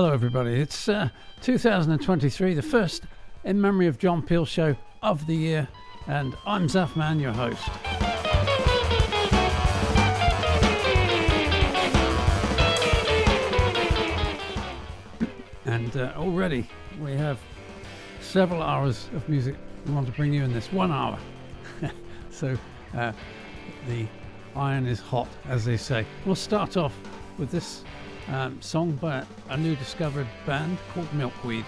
Hello, everybody. It's uh, 2023, the first in memory of John Peel show of the year, and I'm Zaf Man, your host. And uh, already we have several hours of music we want to bring you in this one hour. so uh, the iron is hot, as they say. We'll start off with this um, song by a new discovered band called Milkweed.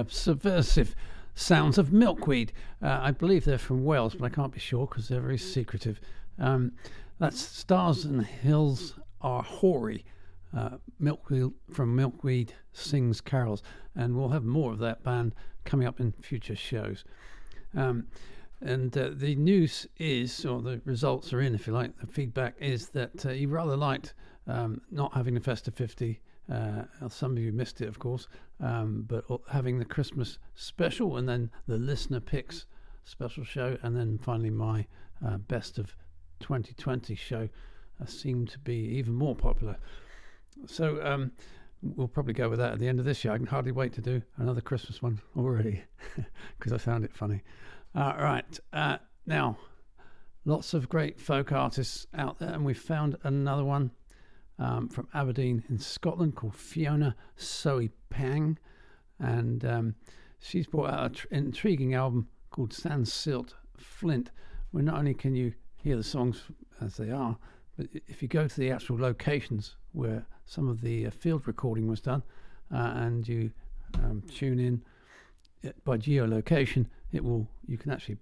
Uh, subversive sounds of milkweed. Uh, I believe they're from Wales, but I can't be sure because they're very secretive. Um, that's Stars and Hills Are Hoary. Uh, milkweed from Milkweed sings carols, and we'll have more of that band coming up in future shows. Um, and uh, the news is, or the results are in, if you like, the feedback is that uh, you rather liked um, not having the Festive 50. Uh, some of you missed it, of course, um, but having the Christmas special and then the listener picks special show, and then finally my uh, best of 2020 show uh, seemed to be even more popular. So um, we'll probably go with that at the end of this year. I can hardly wait to do another Christmas one already because I found it funny. All right, uh, now lots of great folk artists out there, and we found another one um, from Aberdeen in Scotland called Fiona Soe Paing, and um, she's brought out an tr- intriguing album called Sand Silt Flint, where not only can you hear the songs as they are, but if you go to the actual locations where some of the uh, field recording was done, uh, and you um, tune in uh, by geolocation, it will you can actually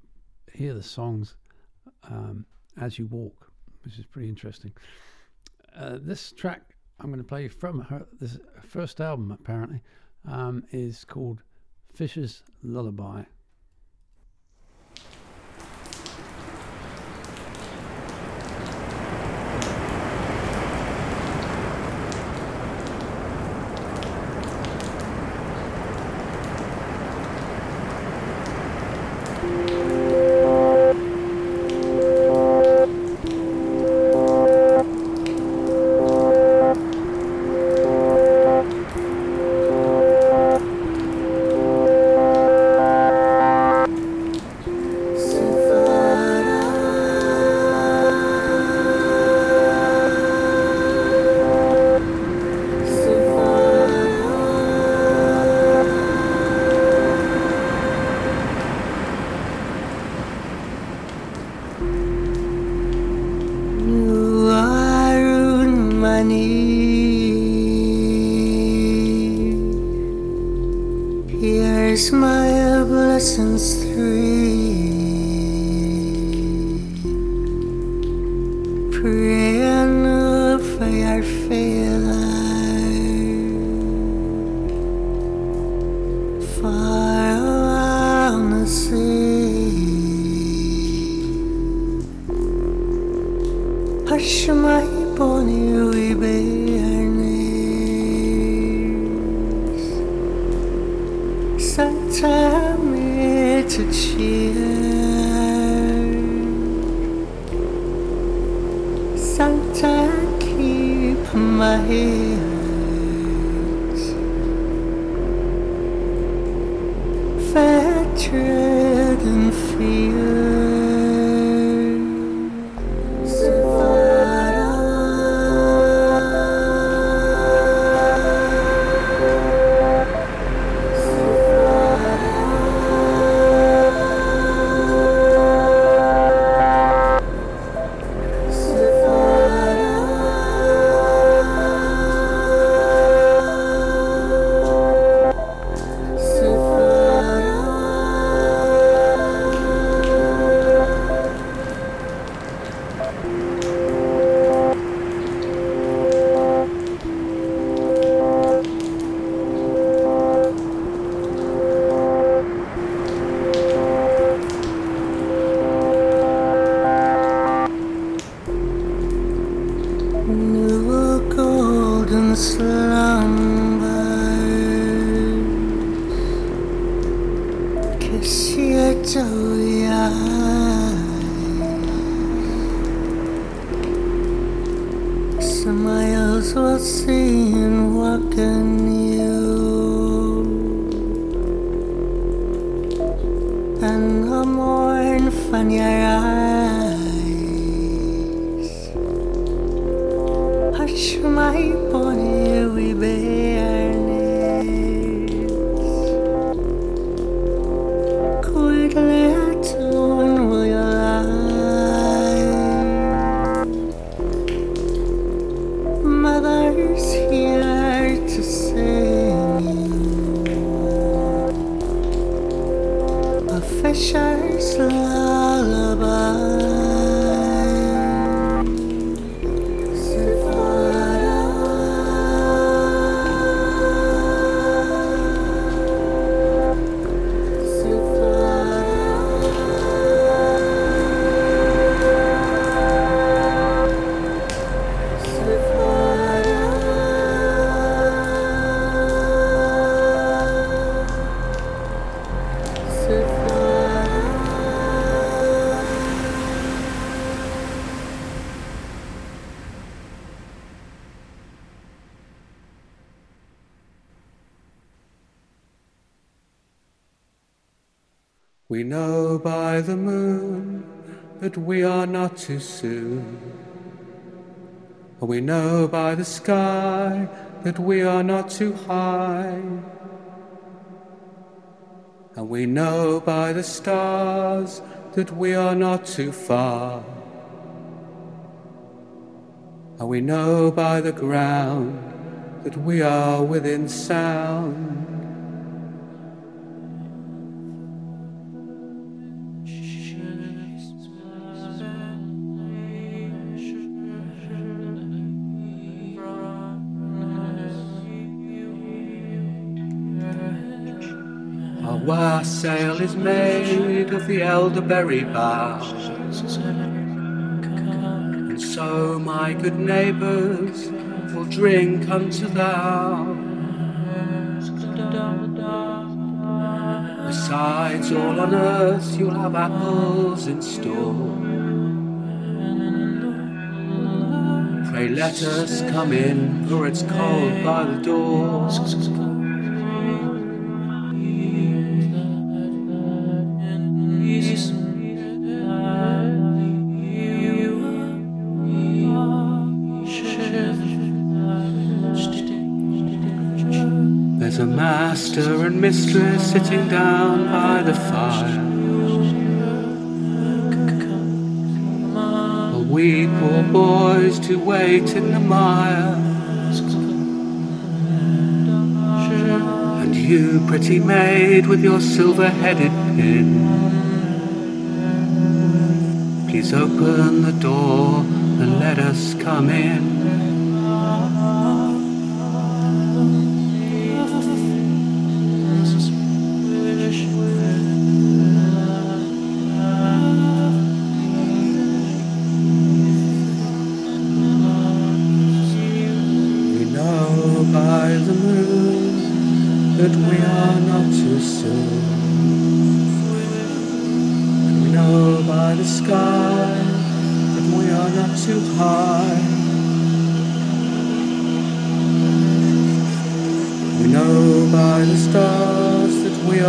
hear the songs um, as you walk, which is pretty interesting. Uh, this track I'm going to play from her this first album apparently um, is called Fisher's Lullaby. We know by the moon that we are not too soon. And we know by the sky that we are not too high. And we know by the stars that we are not too far. And we know by the ground that we are within sound. Is made of the elderberry bough. And so, my good neighbours, will drink unto thou. Besides, all on earth you'll have apples in store. Pray let us come in, for it's cold by the door. Mistress sitting down by the fire. A we poor boys to wait in the mire. And you, pretty maid, with your silver headed pin. Please open the door and let us come in.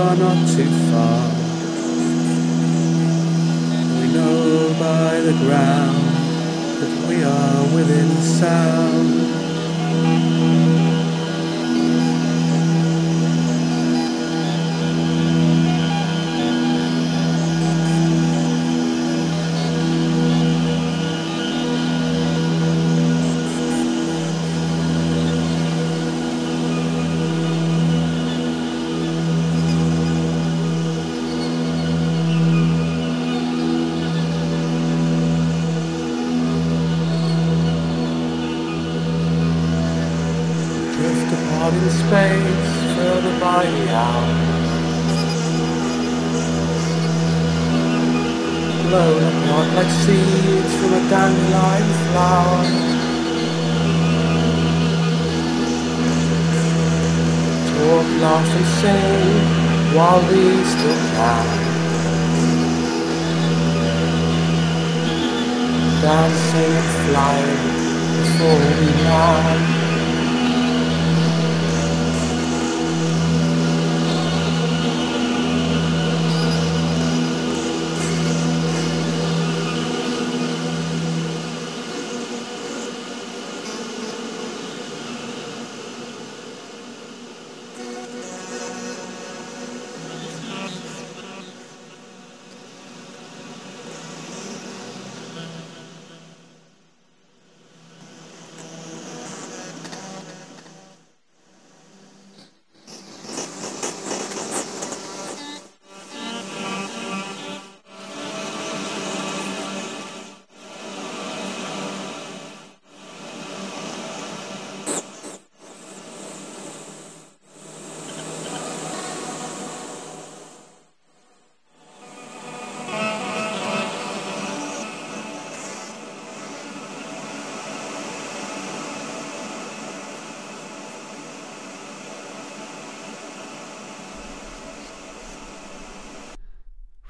are not too far. We know by the ground that we are within sound.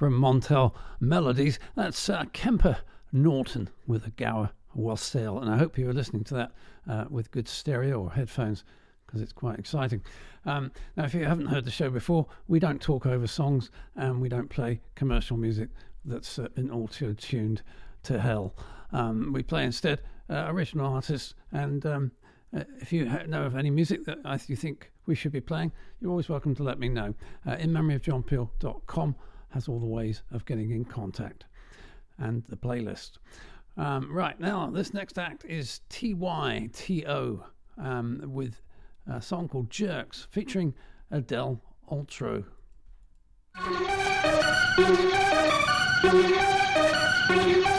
From Montol Melodies. That's uh, Kemper Norton with a Gower Wassail. And I hope you were listening to that uh, with good stereo or headphones because it's quite exciting. Um, now, if you haven't heard the show before, we don't talk over songs and we don't play commercial music that's uh, been auto tuned to hell. Um, we play instead uh, original artists and um, uh, if you know of any music that you think we should be playing, you're always welcome to let me know. Uh, in memory of John johnpeel.com has all the ways of getting in contact and the playlist. Um, right now, this next act is TYTO um, with a song called Jerks featuring Adele Ultro.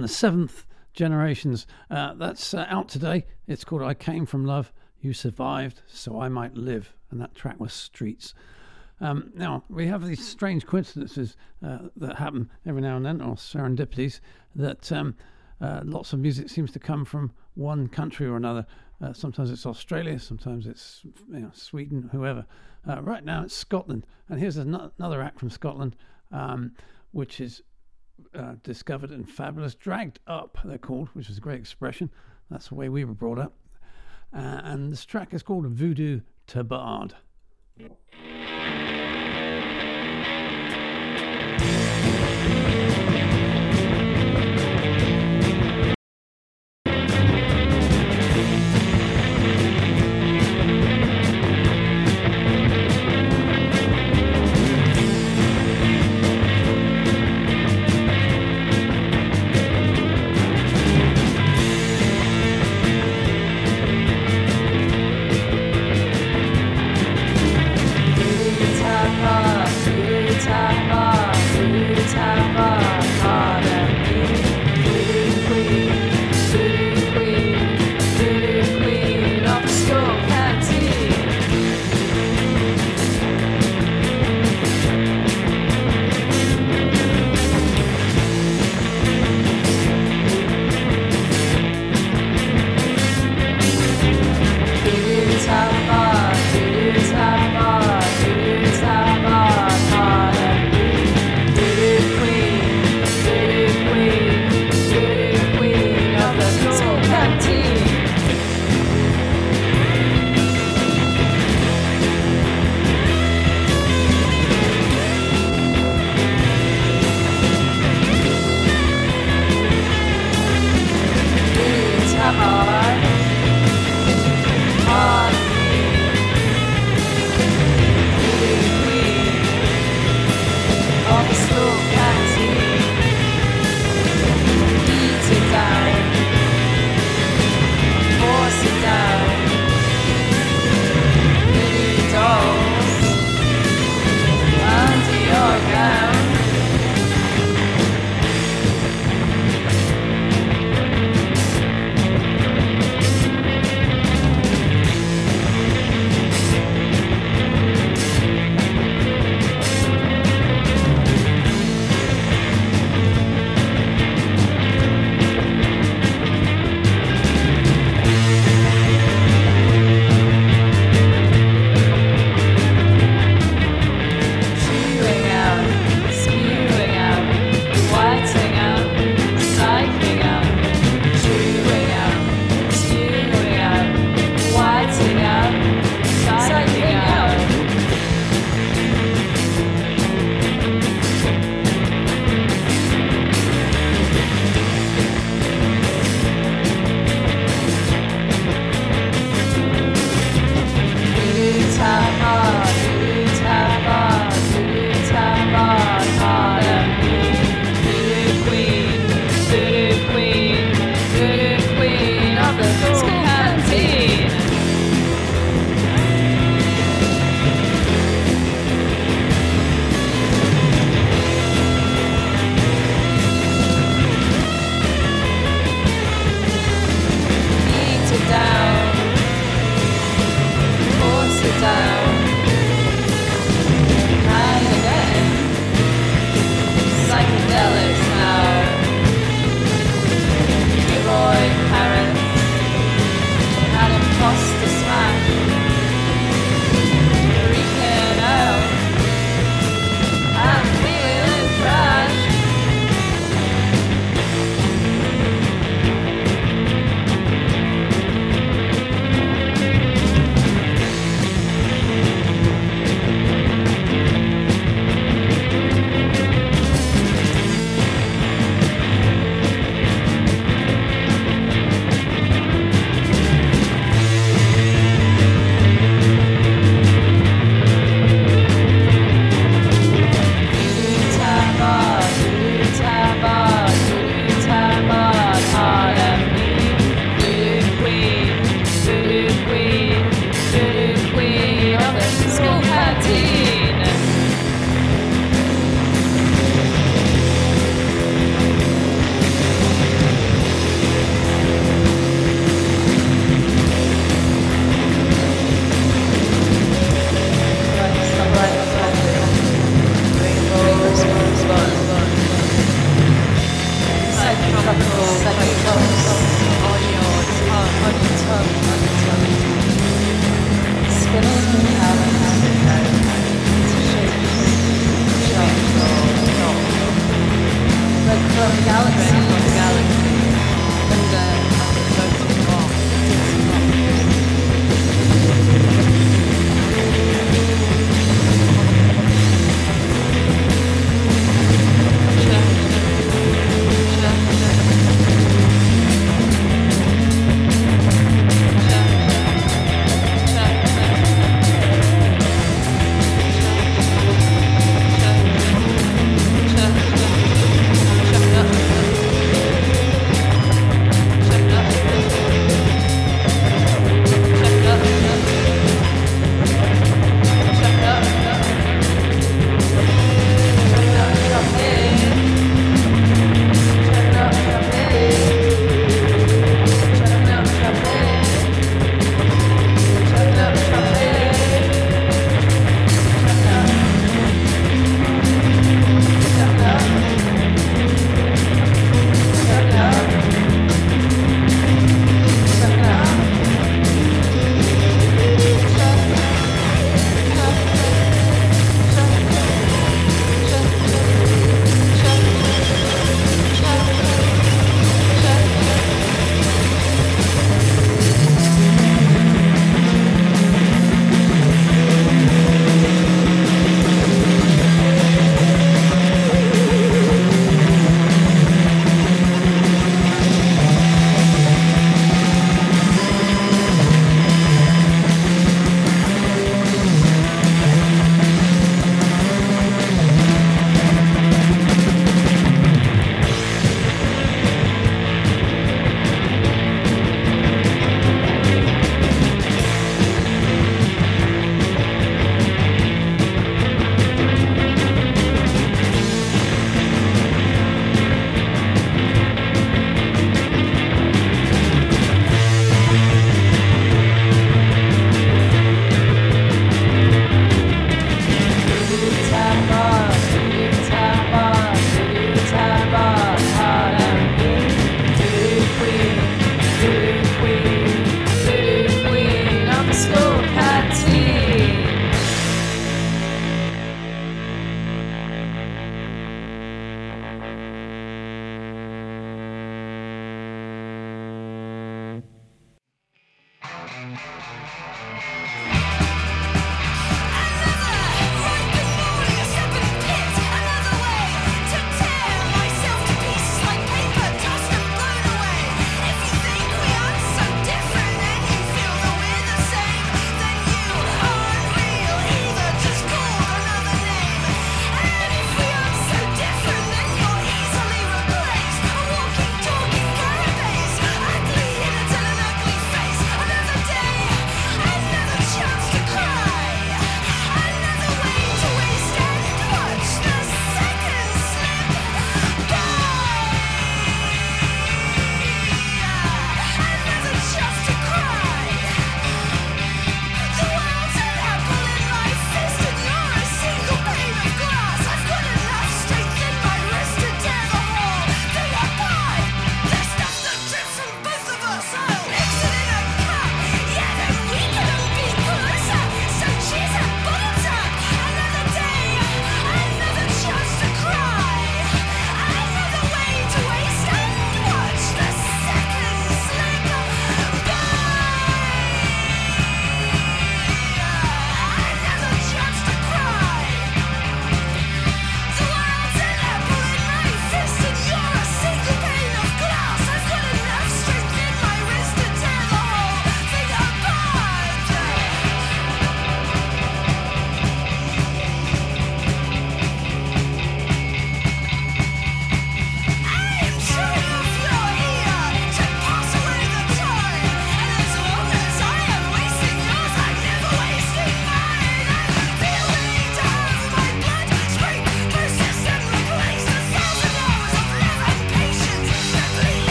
and the Seventh Generations. Uh, that's uh, out today. It's called I Came From Love, You Survived, So I Might Live. And that track was Streets. Um, now, we have these strange coincidences uh, that happen every now and then, or serendipities, that um, uh, lots of music seems to come from one country or another. Uh, sometimes it's Australia, sometimes it's you know, Sweden, whoever. Uh, right now it's Scotland. And here's ano- another act from Scotland, um, which is uh, discovered and fabulous. Dragged Up, they're called, which is a great expression. That's the way we were brought up. Uh, and this track is called Voodoo to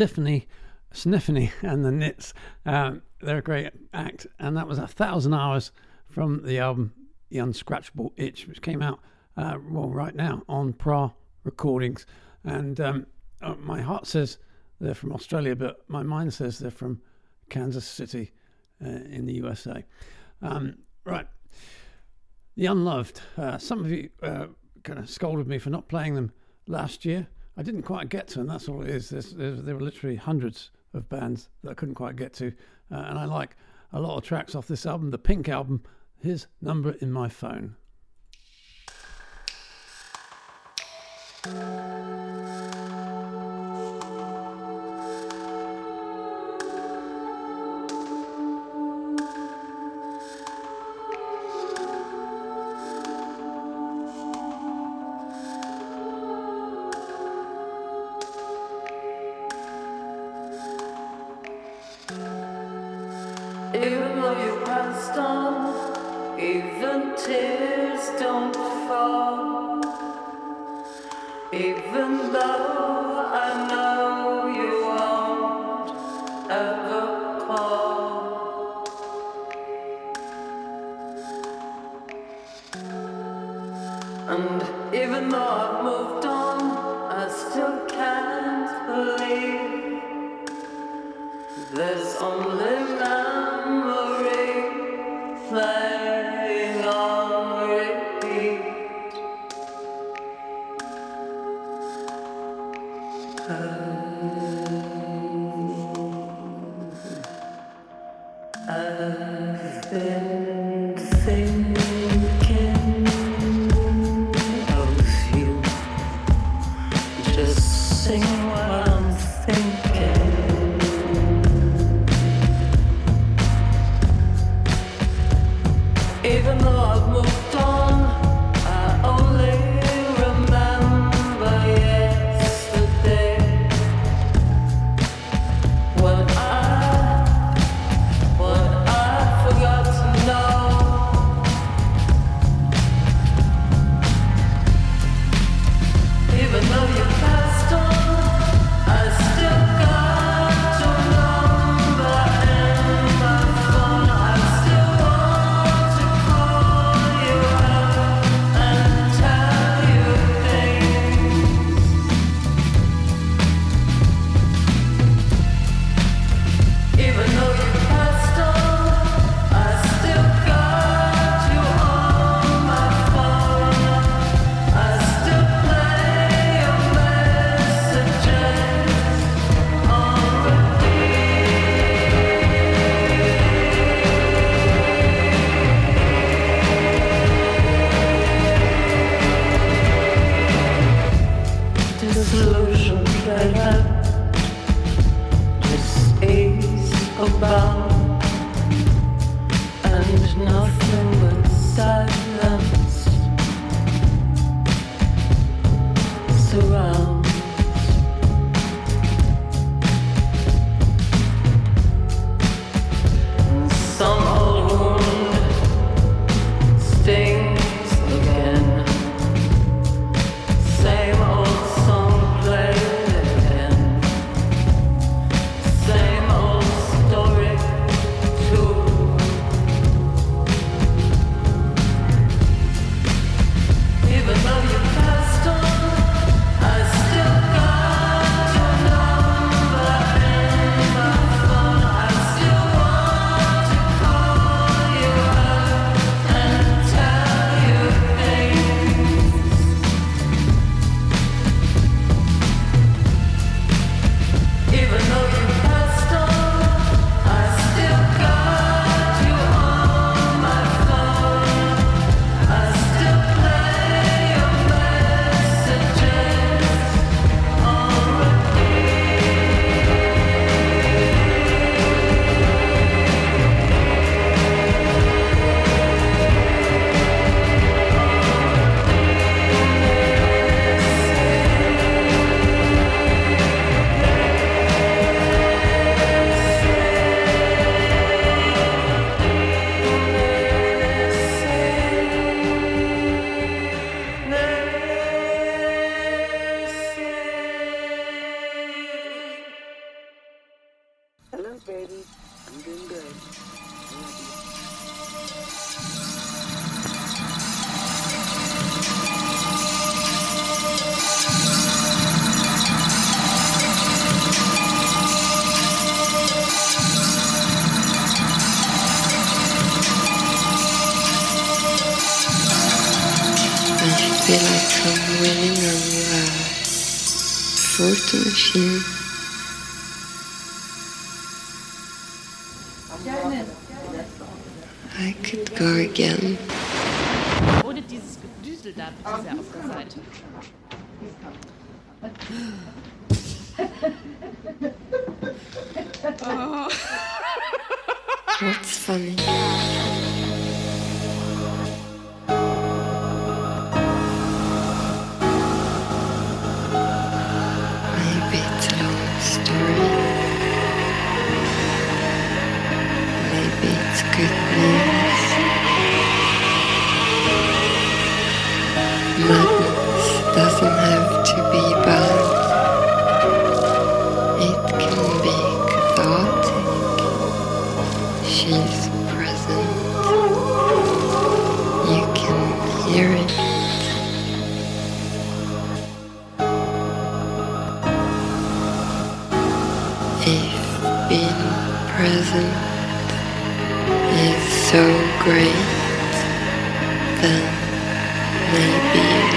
Stephanie, Sniffany, and the Knits. Um, they're a great act, and that was a thousand hours from the album The Unscratchable Itch, which came out uh, well right now on Pra Recordings. And um, uh, my heart says they're from Australia, but my mind says they're from Kansas City uh, in the USA. Um, right. The Unloved. Uh, some of you uh, kind of scolded me for not playing them last year. I didn't quite get to and that's all it is. There's, there's, there were literally hundreds of bands that I couldn't quite get to. Uh, and I like a lot of tracks off this album, the Pink album. His number in my phone.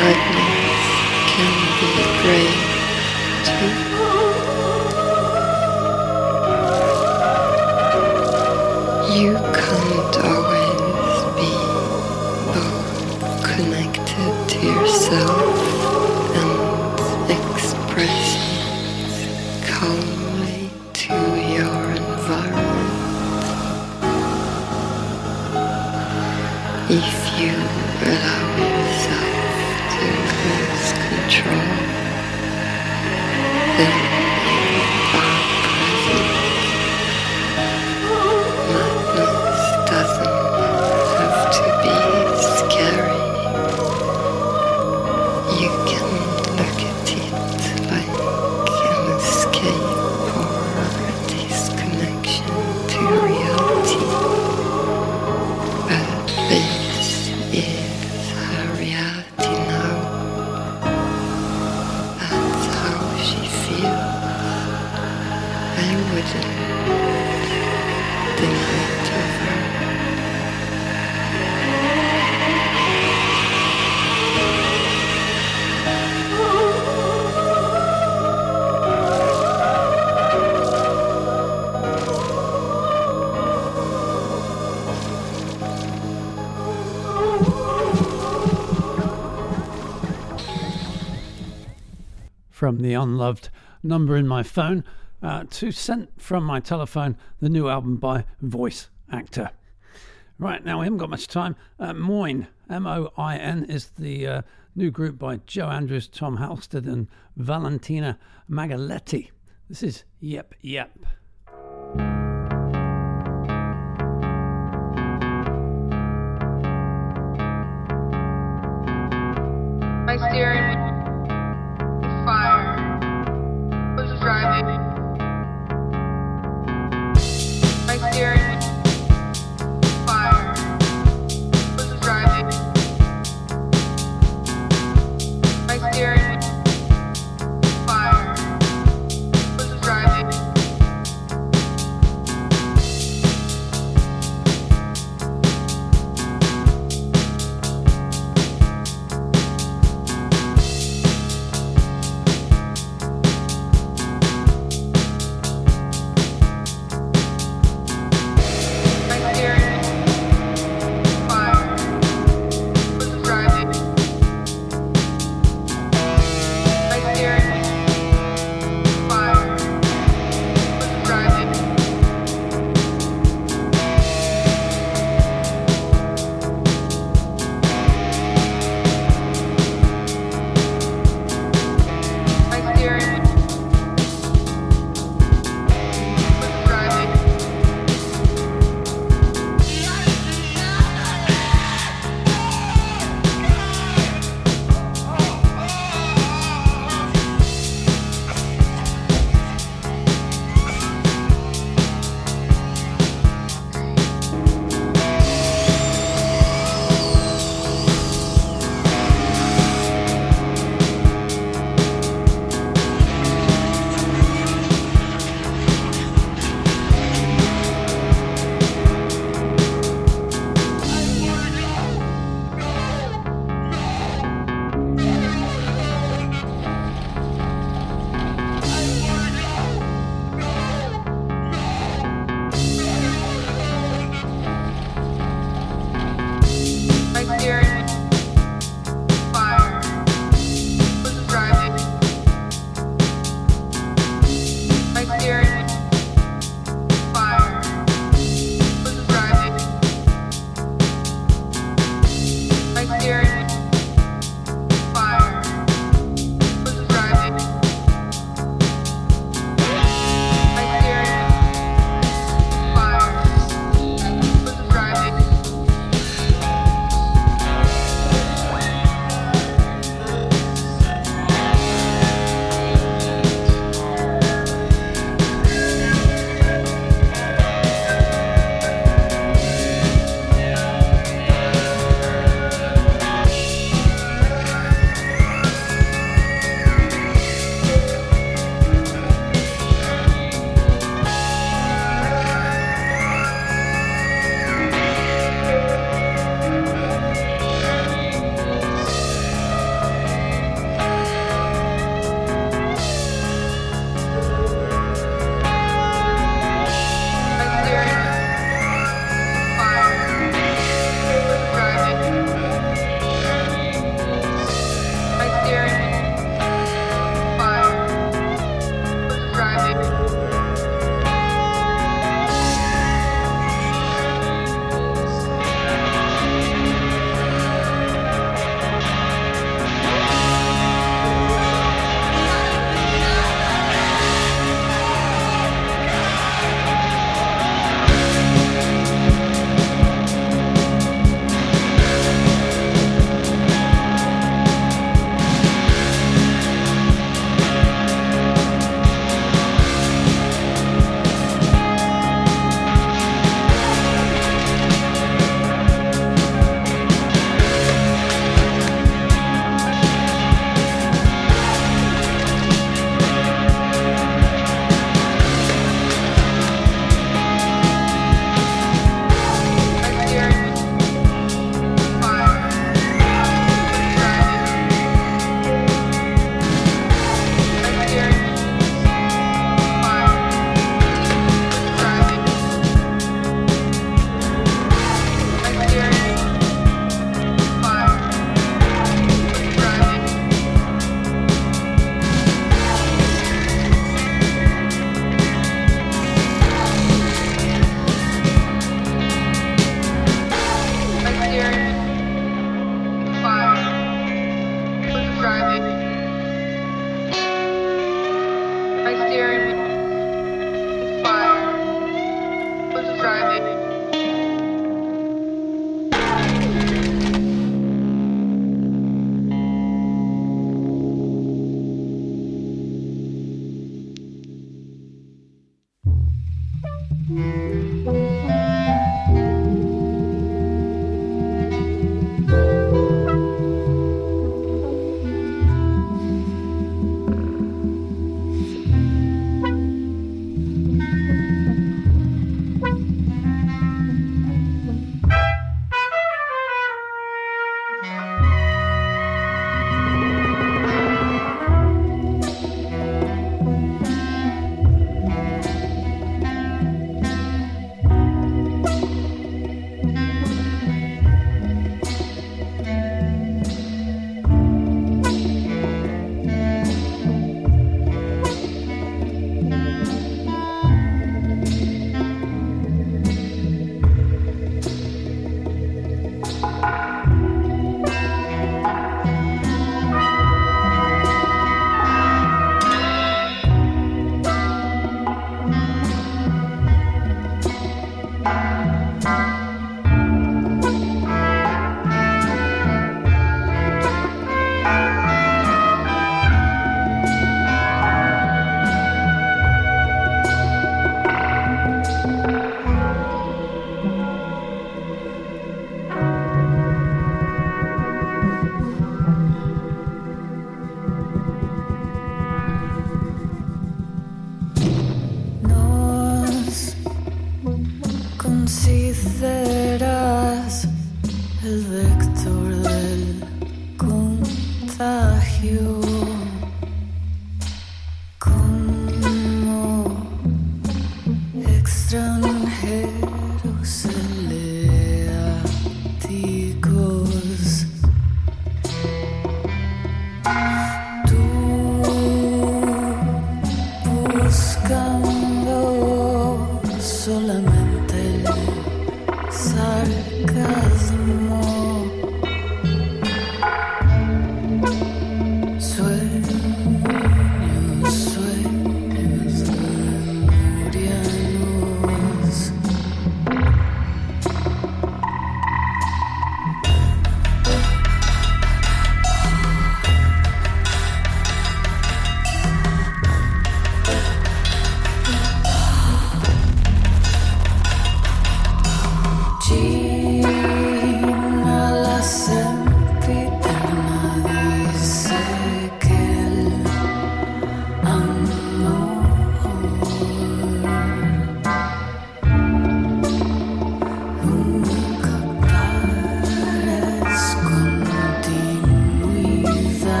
like number in my phone uh, to send from my telephone the new album by Voice Actor. Right now, we haven't got much time. Uh, Moin, M O I N, is the uh, new group by Joe Andrews, Tom Halstead, and Valentina Magaletti. This is Yep, Yep.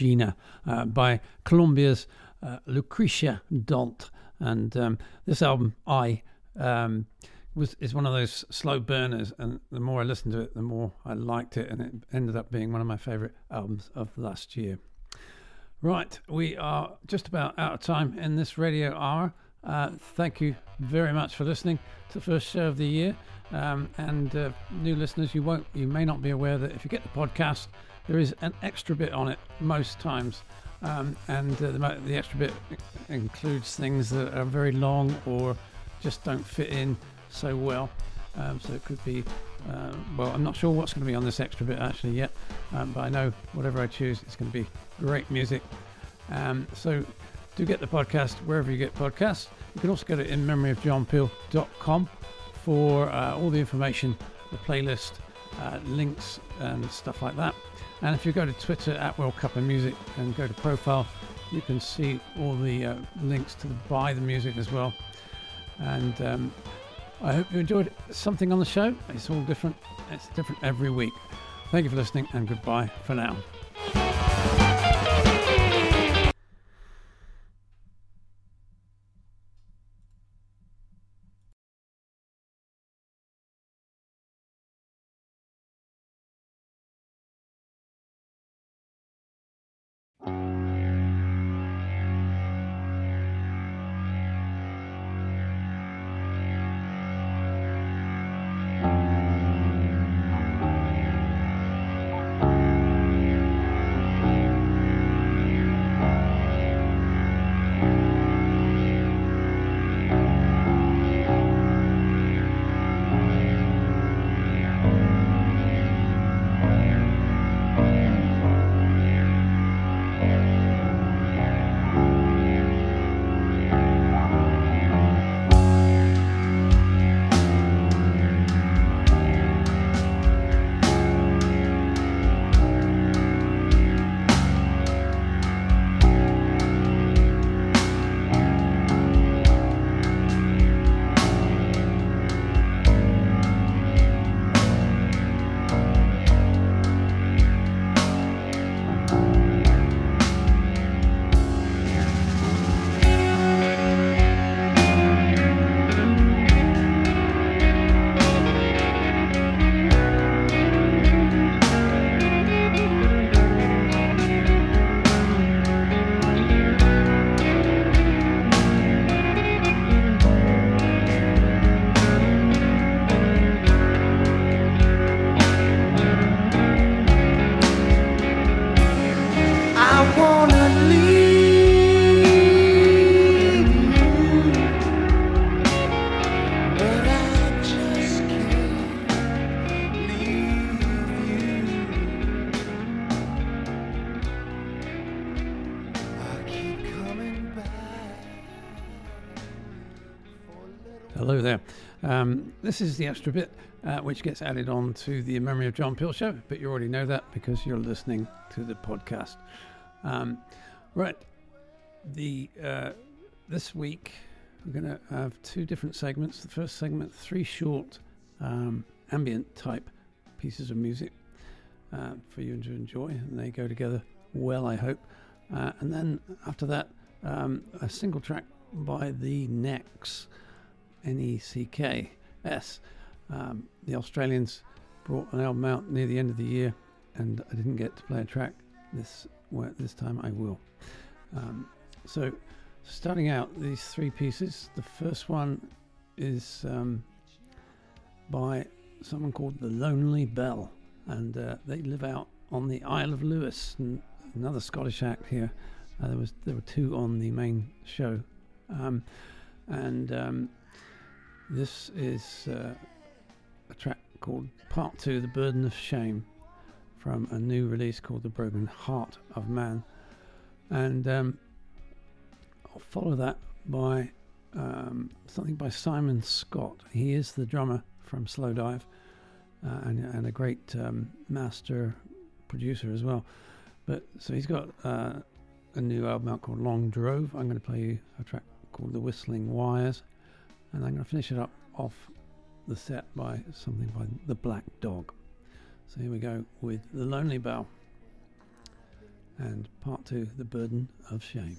Gina uh, by Colombia's uh, Lucrecia Dalt. And um, this album, I, um, was is one of those slow burners. And the more I listened to it, the more I liked it. And it ended up being one of my favorite albums of last year. Right, we are just about out of time in this radio hour. Uh, thank you very much for listening to the first show of the year. Um, and uh, new listeners, you won't, you may not be aware that if you get the podcast, there is an extra bit on it most times, um, and uh, the, the extra bit includes things that are very long or just don't fit in so well. Um, so it could be, uh, well, I'm not sure what's going to be on this extra bit actually yet, um, but I know whatever I choose, it's going to be great music. Um, so do get the podcast wherever you get podcasts. You can also go to inmemoryofjohnpeel.com for uh, all the information, the playlist, uh, links, and stuff like that. And if you go to Twitter at World Cup of Music and go to profile, you can see all the uh, links to buy the music as well. And um, I hope you enjoyed something on the show. It's all different. It's different every week. Thank you for listening and goodbye for now. This is the extra bit uh, which gets added on to the Memory of John Peel show, but you already know that because you're listening to the podcast. Um, right, the uh, this week we're going to have two different segments. The first segment, three short um, ambient type pieces of music uh, for you to enjoy, and they go together well, I hope. Uh, and then after that, um, a single track by the Necks, N E C K S. Um, the Australians brought an album out near the end of the year, and I didn't get to play a track. This this time I will. Um, so, starting out, these three pieces. The first one is um, by someone called the Lonely Bell, and uh, they live out on the Isle of Lewis, another Scottish act here. Uh, there was there were two on the main show, um, and um, this is uh, a track called Part Two: The Burden of Shame, from a new release called The Broken Heart of Man, and um, I'll follow that by um, something by Simon Scott. He is the drummer from Slowdive, uh, and, and a great um, master producer as well. But so he's got uh, a new album out called Long Drove. I'm going to play you a track called The Whistling Wires, and I'm going to finish it up off the set by something by The Black Dog. So here we go with The Lonely Bell and part two The Burden of Shame.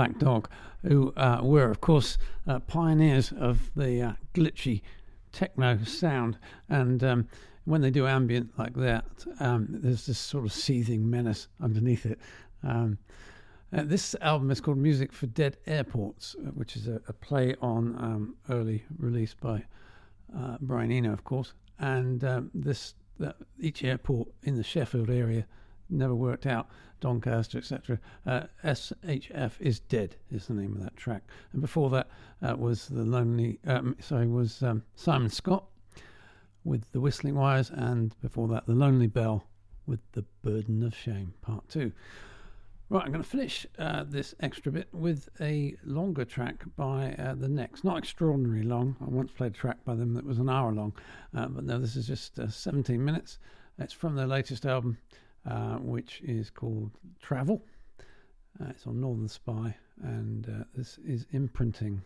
Black Dog, who uh, were, of course, uh, pioneers of the uh, glitchy techno sound. And um, when they do ambient like that, um, there's this sort of seething menace underneath it. Um, uh, this album is called Music for Dead Airports, uh, which is a, a play on um, early release by uh, Brian Eno, of course. And um, this each airport in the Sheffield area never worked out. Doncaster, etc. Uh, SHF is dead is the name of that track. And before that uh, was the lonely. Um, sorry, was um, Simon Scott with the Whistling Wires, and before that, the Lonely Bell with the Burden of Shame, Part Two. Right, I'm going to finish uh, this extra bit with a longer track by uh, the Necks. Not extraordinarily long. I once played a track by them that was an hour long, uh, but no, this is just uh, 17 minutes. It's from their latest album, uh, which is called Travel. Uh, it's on Northern Spy, and this is imprinting.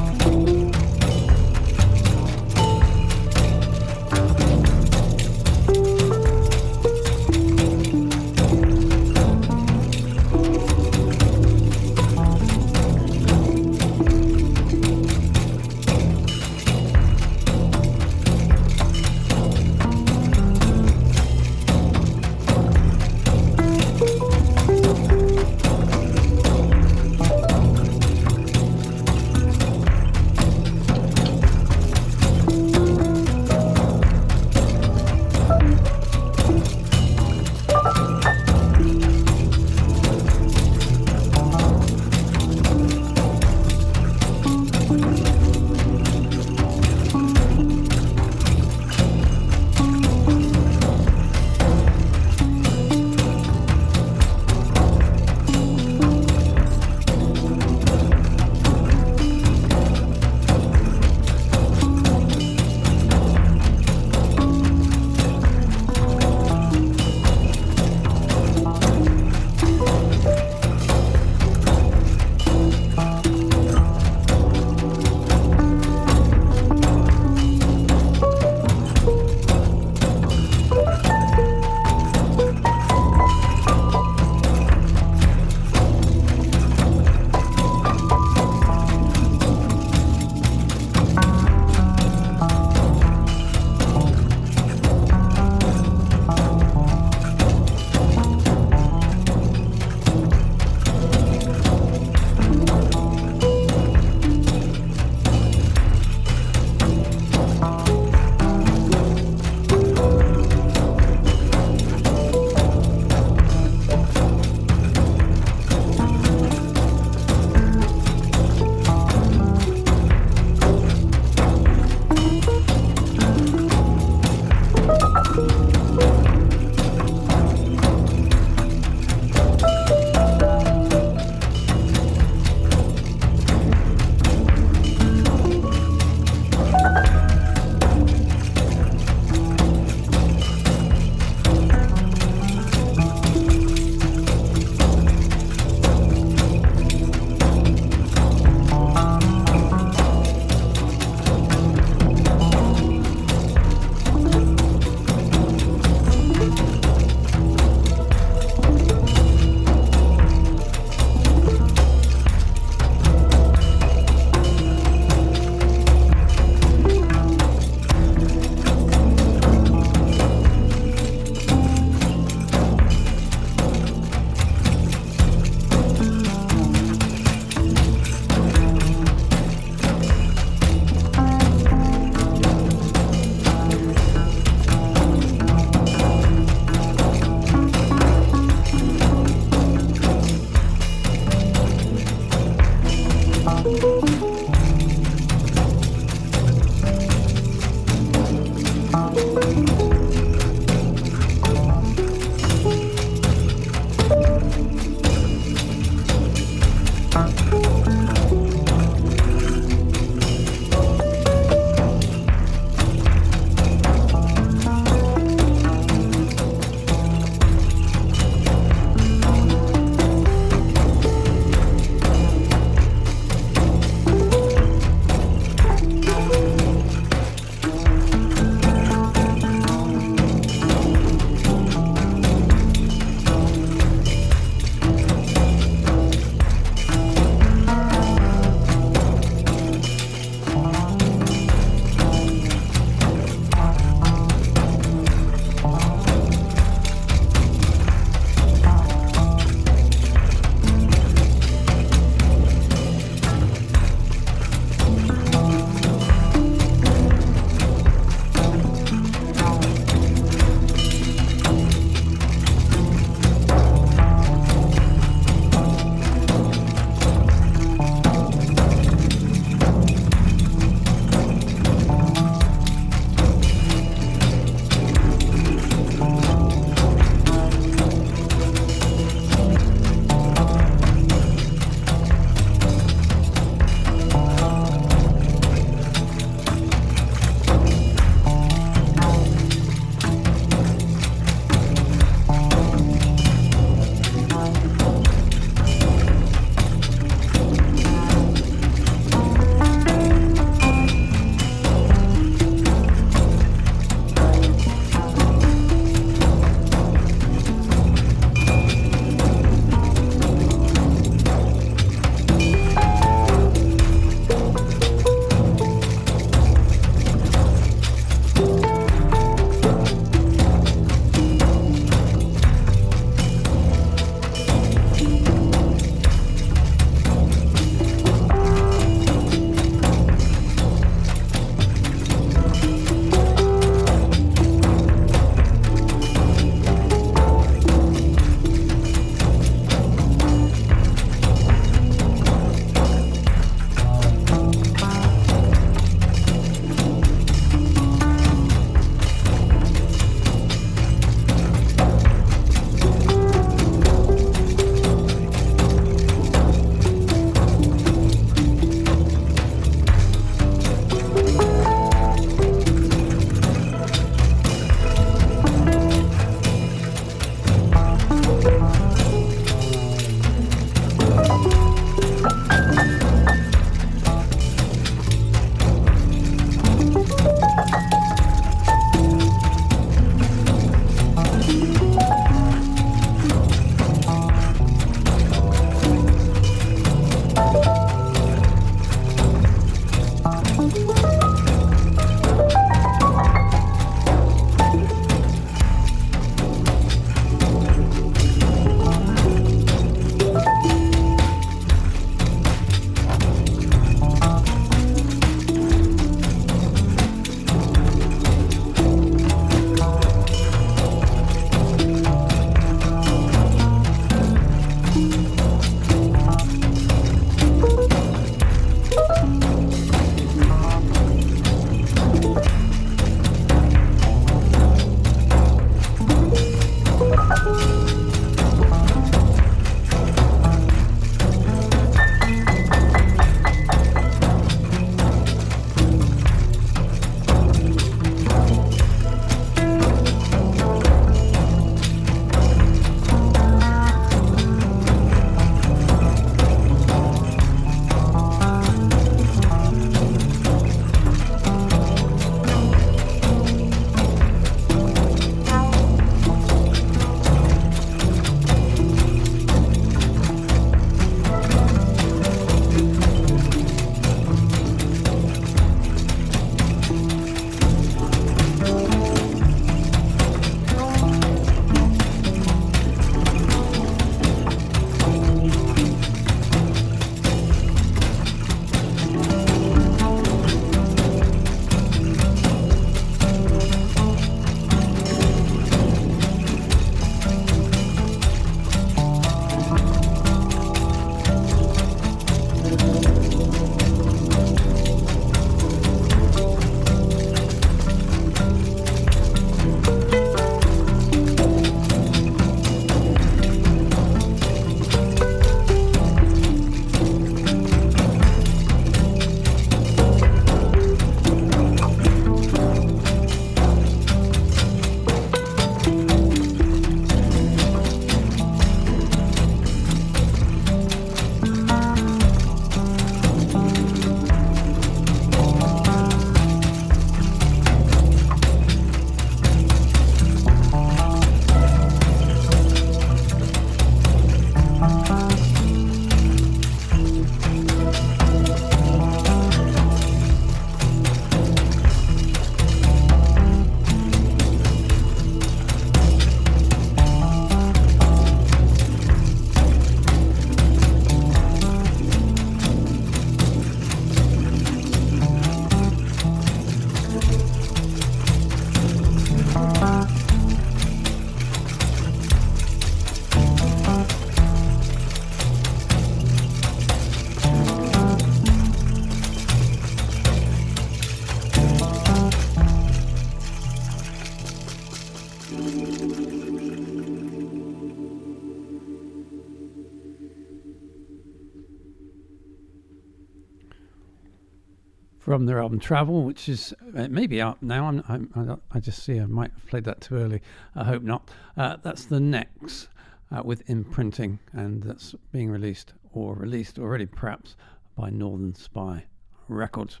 From their album Travel, which is uh, maybe out now. I'm, I'm, I just see I might have played that too early. I hope not. Uh, that's the Necks uh, with imprinting, and that's being released or released already, perhaps by Northern Spy Records.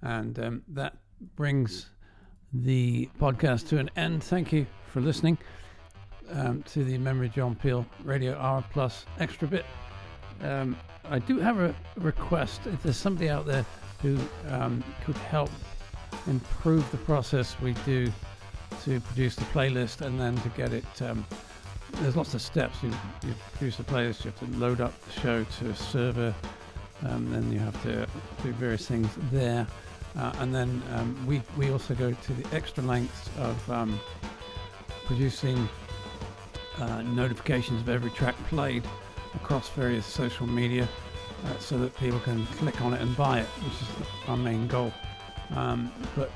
And um, that brings the podcast to an end. Thank you for listening um, to the Memory John Peel Radio Hour Plus Extra Bit. Um, I do have a request. If there's somebody out there who um, could help improve the process we do to produce the playlist and then to get it. Um, there's lots of steps. You, you produce a playlist, you have to load up the show to a server, um, then you have to do various things there. Uh, and then um, we, we also go to the extra lengths of um, producing uh, notifications of every track played across various social media uh, so that people can click on it and buy it, which is our main goal. Um, but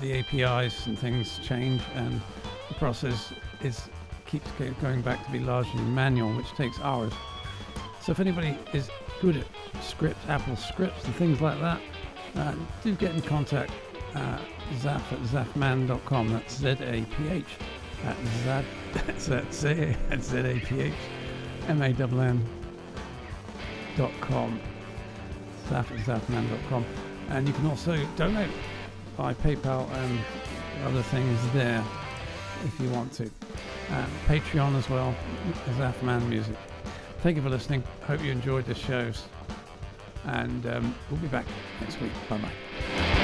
the APIs and things change, and the process is keeps going back to be largely manual, which takes hours. So if anybody is good at scripts, Apple scripts, and things like that, uh, do get in contact. Uh, Zaph at zaphmann.com. That's Z A P H at Z A P H M A N N dot com. Zaph at zaphmann.com. And you can also donate by PayPal and other things there if you want to. Patreon as well, Zaphmann Music. Thank you for listening. Hope you enjoyed the shows. And um, we'll be back next week. Bye bye.